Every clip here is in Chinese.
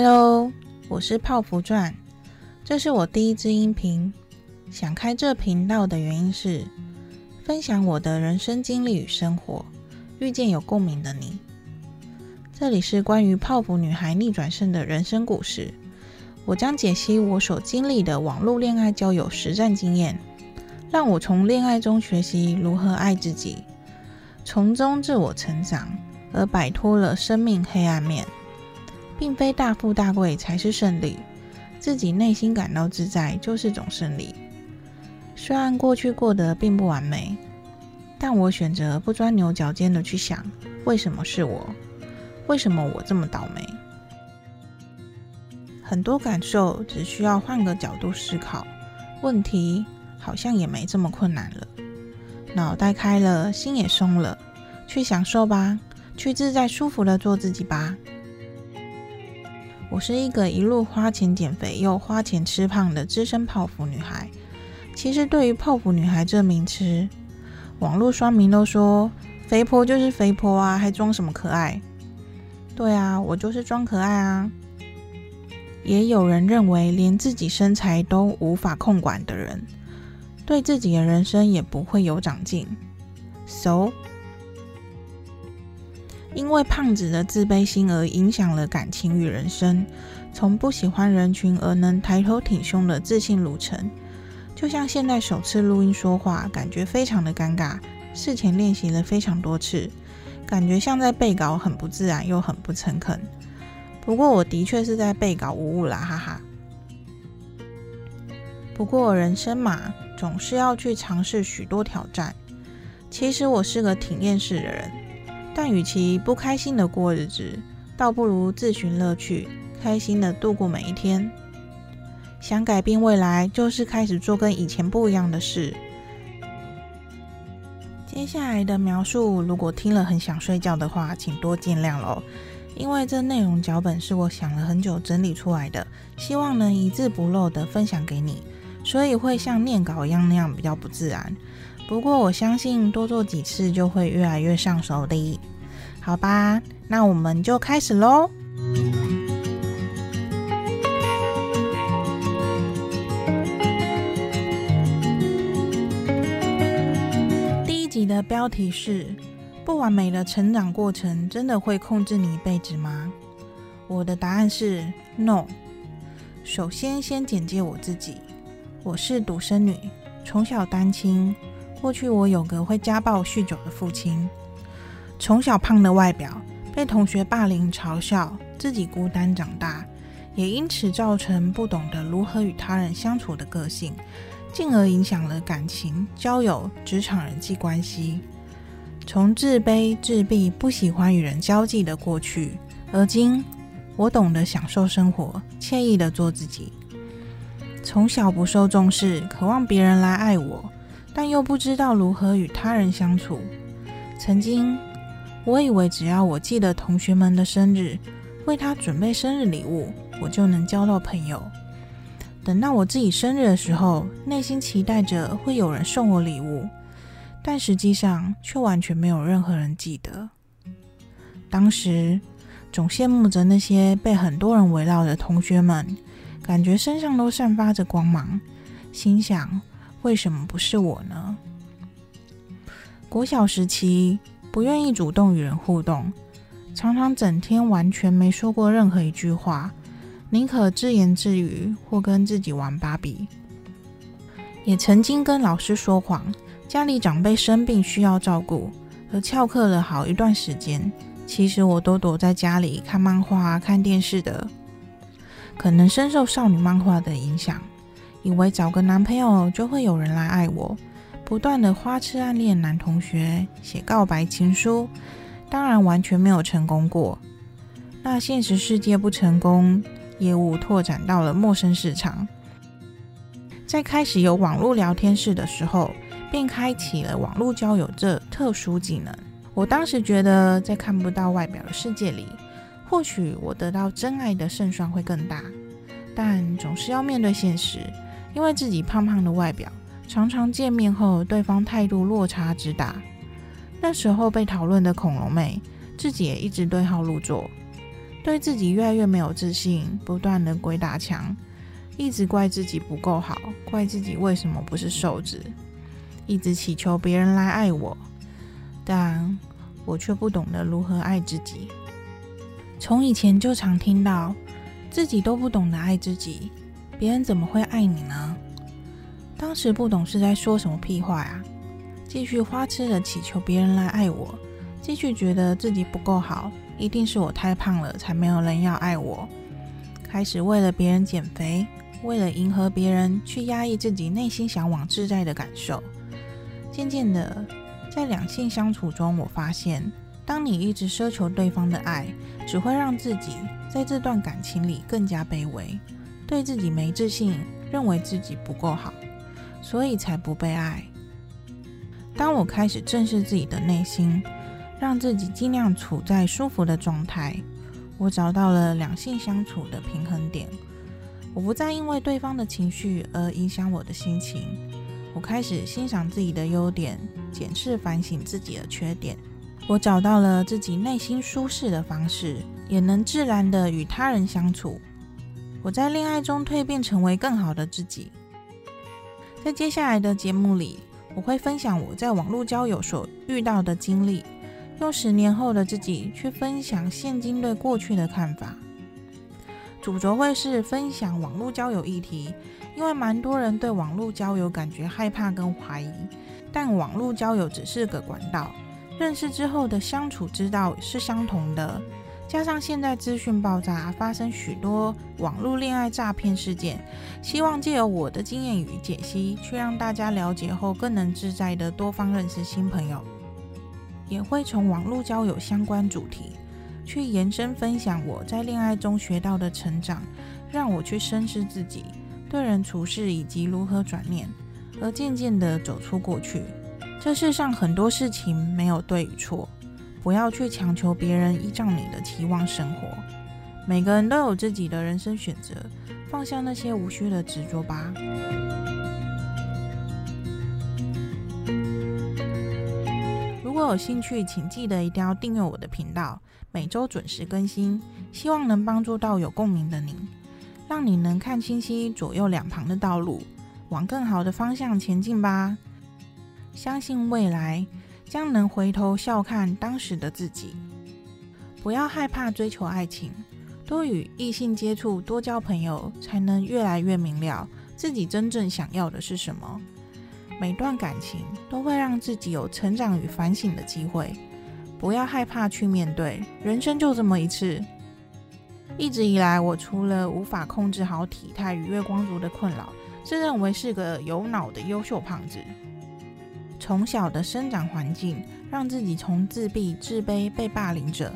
Hello，我是泡芙传，这是我第一支音频。想开这频道的原因是，分享我的人生经历与生活，遇见有共鸣的你。这里是关于泡芙女孩逆转胜的人生故事，我将解析我所经历的网络恋爱交友实战经验，让我从恋爱中学习如何爱自己，从中自我成长，而摆脱了生命黑暗面。并非大富大贵才是胜利，自己内心感到自在就是种胜利。虽然过去过得并不完美，但我选择不钻牛角尖的去想，为什么是我？为什么我这么倒霉？很多感受只需要换个角度思考，问题好像也没这么困难了。脑袋开了，心也松了，去享受吧，去自在舒服的做自己吧。我是一个一路花钱减肥又花钱吃胖的资深泡芙女孩。其实，对于“泡芙女孩”这名词，网络刷民都说“肥婆就是肥婆啊，还装什么可爱？”对啊，我就是装可爱啊。也有人认为，连自己身材都无法控管的人，对自己的人生也不会有长进。So。因为胖子的自卑心而影响了感情与人生，从不喜欢人群而能抬头挺胸的自信路程，就像现在首次录音说话，感觉非常的尴尬。事前练习了非常多次，感觉像在背稿，很不自然又很不诚恳。不过我的确是在背稿无误啦，哈哈。不过人生嘛，总是要去尝试许多挑战。其实我是个挺厌世的人。但与其不开心的过日子，倒不如自寻乐趣，开心的度过每一天。想改变未来，就是开始做跟以前不一样的事。接下来的描述，如果听了很想睡觉的话，请多见谅喽。因为这内容脚本是我想了很久整理出来的，希望能一字不漏的分享给你，所以会像念稿一样那样比较不自然。不过我相信多做几次就会越来越上手的。好吧，那我们就开始喽。第一集的标题是：不完美的成长过程真的会控制你一辈子吗？我的答案是 No。首先，先简介我自己，我是独生女，从小单亲。过去我有个会家暴、酗酒的父亲，从小胖的外表被同学霸凌嘲笑，自己孤单长大，也因此造成不懂得如何与他人相处的个性，进而影响了感情、交友、职场人际关系。从自卑、自闭、不喜欢与人交际的过去，而今我懂得享受生活，惬意的做自己。从小不受重视，渴望别人来爱我。但又不知道如何与他人相处。曾经，我以为只要我记得同学们的生日，为他准备生日礼物，我就能交到朋友。等到我自己生日的时候，内心期待着会有人送我礼物，但实际上却完全没有任何人记得。当时，总羡慕着那些被很多人围绕的同学们，感觉身上都散发着光芒，心想。为什么不是我呢？国小时期不愿意主动与人互动，常常整天完全没说过任何一句话，宁可自言自语或跟自己玩芭比。也曾经跟老师说谎，家里长辈生病需要照顾，而翘课了好一段时间。其实我都躲在家里看漫画、看电视的，可能深受少女漫画的影响。以为找个男朋友就会有人来爱我，不断的花痴暗恋男同学，写告白情书，当然完全没有成功过。那现实世界不成功，业务拓展到了陌生市场，在开始有网络聊天室的时候，便开启了网络交友这特殊技能。我当时觉得，在看不到外表的世界里，或许我得到真爱的胜算会更大，但总是要面对现实。因为自己胖胖的外表，常常见面后对方态度落差之大。那时候被讨论的恐龙妹，自己也一直对号入座。对自己越来越没有自信，不断的鬼打墙，一直怪自己不够好，怪自己为什么不是瘦子，一直祈求别人来爱我，但我却不懂得如何爱自己。从以前就常听到自己都不懂得爱自己，别人怎么会爱你呢？当时不懂是在说什么屁话啊！继续花痴的祈求别人来爱我，继续觉得自己不够好，一定是我太胖了才没有人要爱我。开始为了别人减肥，为了迎合别人去压抑自己内心向往自在的感受。渐渐的，在两性相处中，我发现，当你一直奢求对方的爱，只会让自己在这段感情里更加卑微，对自己没自信，认为自己不够好，所以才不被爱。当我开始正视自己的内心，让自己尽量处在舒服的状态，我找到了两性相处的平衡点。我不再因为对方的情绪而影响我的心情。我开始欣赏自己的优点，检视反省自己的缺点。我找到了自己内心舒适的方式，也能自然地与他人相处。我在恋爱中蜕变成为更好的自己。在接下来的节目里，我会分享我在网络交友所遇到的经历，用十年后的自己去分享现今对过去的看法。主轴会是分享网络交友议题，因为蛮多人对网络交友感觉害怕跟怀疑，但网络交友只是个管道，认识之后的相处之道是相同的。加上现在资讯爆炸，发生许多网络恋爱诈骗事件，希望借由我的经验与解析，去让大家了解后更能自在的多方认识新朋友。也会从网络交友相关主题去延伸分享我在恋爱中学到的成长，让我去深思自己对人处事以及如何转念，而渐渐的走出过去。这世上很多事情没有对与错。不要去强求别人依照你的期望生活。每个人都有自己的人生选择，放下那些无需的执着吧。如果有兴趣，请记得一定要订阅我的频道，每周准时更新，希望能帮助到有共鸣的你，让你能看清晰左右两旁的道路，往更好的方向前进吧。相信未来。将能回头笑看当时的自己，不要害怕追求爱情，多与异性接触，多交朋友，才能越来越明了自己真正想要的是什么。每段感情都会让自己有成长与反省的机会，不要害怕去面对，人生就这么一次。一直以来，我除了无法控制好体态与月光族的困扰，自认为是个有脑的优秀胖子。从小的生长环境，让自己从自闭、自卑、被霸凌者，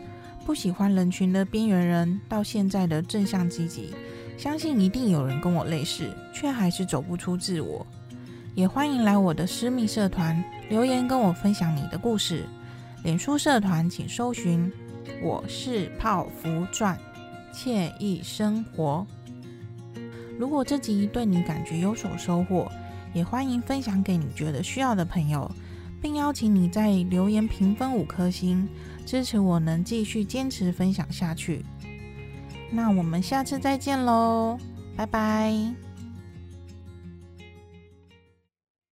不喜欢人群的边缘人，到现在的正向积极，相信一定有人跟我类似，却还是走不出自我。也欢迎来我的私密社团留言，跟我分享你的故事。脸书社团请搜寻“我是泡芙传”，惬意生活。如果这集对你感觉有所收获，也欢迎分享给你觉得需要的朋友，并邀请你在留言评分五颗星，支持我能继续坚持分享下去。那我们下次再见喽，拜拜。